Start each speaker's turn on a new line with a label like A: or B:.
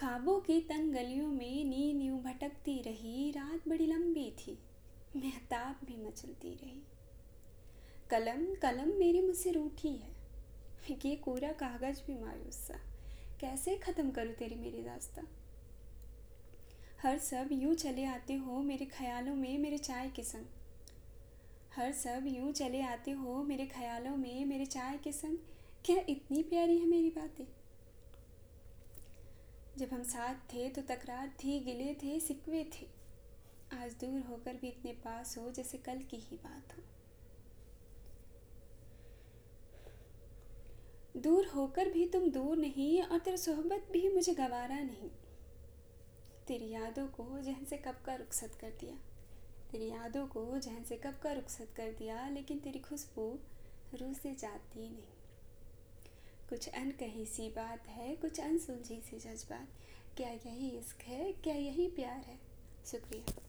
A: ख्वाबों की तंग गलियों में नींद यूँ भटकती रही, रात बड़ी लंबी थी। महताब भी मचलती रही। कलम कलम मेरी मुझसे रूठी है। ये कोरा कागज़ भी मायूस सा। कैसे ख़त्म करूँ तेरी मेरी दास्ता? हर सब यूँ चले आते हो मेरे ख्यालों में मेरे चाय के संग। हर सब यूँ चले आते हो मेरे ख्यालों में मेरे चाय के संग। क्या इतनी प्यारी है मेरी बातें? जब हम साथ थे तो तकरार थी, गिले थे, सिकवे थे। आज दूर होकर भी इतने पास हो जैसे कल की ही बात हो। दूर होकर भी तुम दूर नहीं और तेरी सोहबत भी मुझे गवारा नहीं। तेरी यादों को जहन से कब का रुखसत कर दिया। तेरी यादों को जहन से कब का रुखसत कर दिया, लेकिन तेरी खुशबू रूह से जाती नहीं। कुछ अनकही सी बात है, कुछ अनसुलझी सी जज्बात। क्या यही इश्क है, क्या यही प्यार है? शुक्रिया।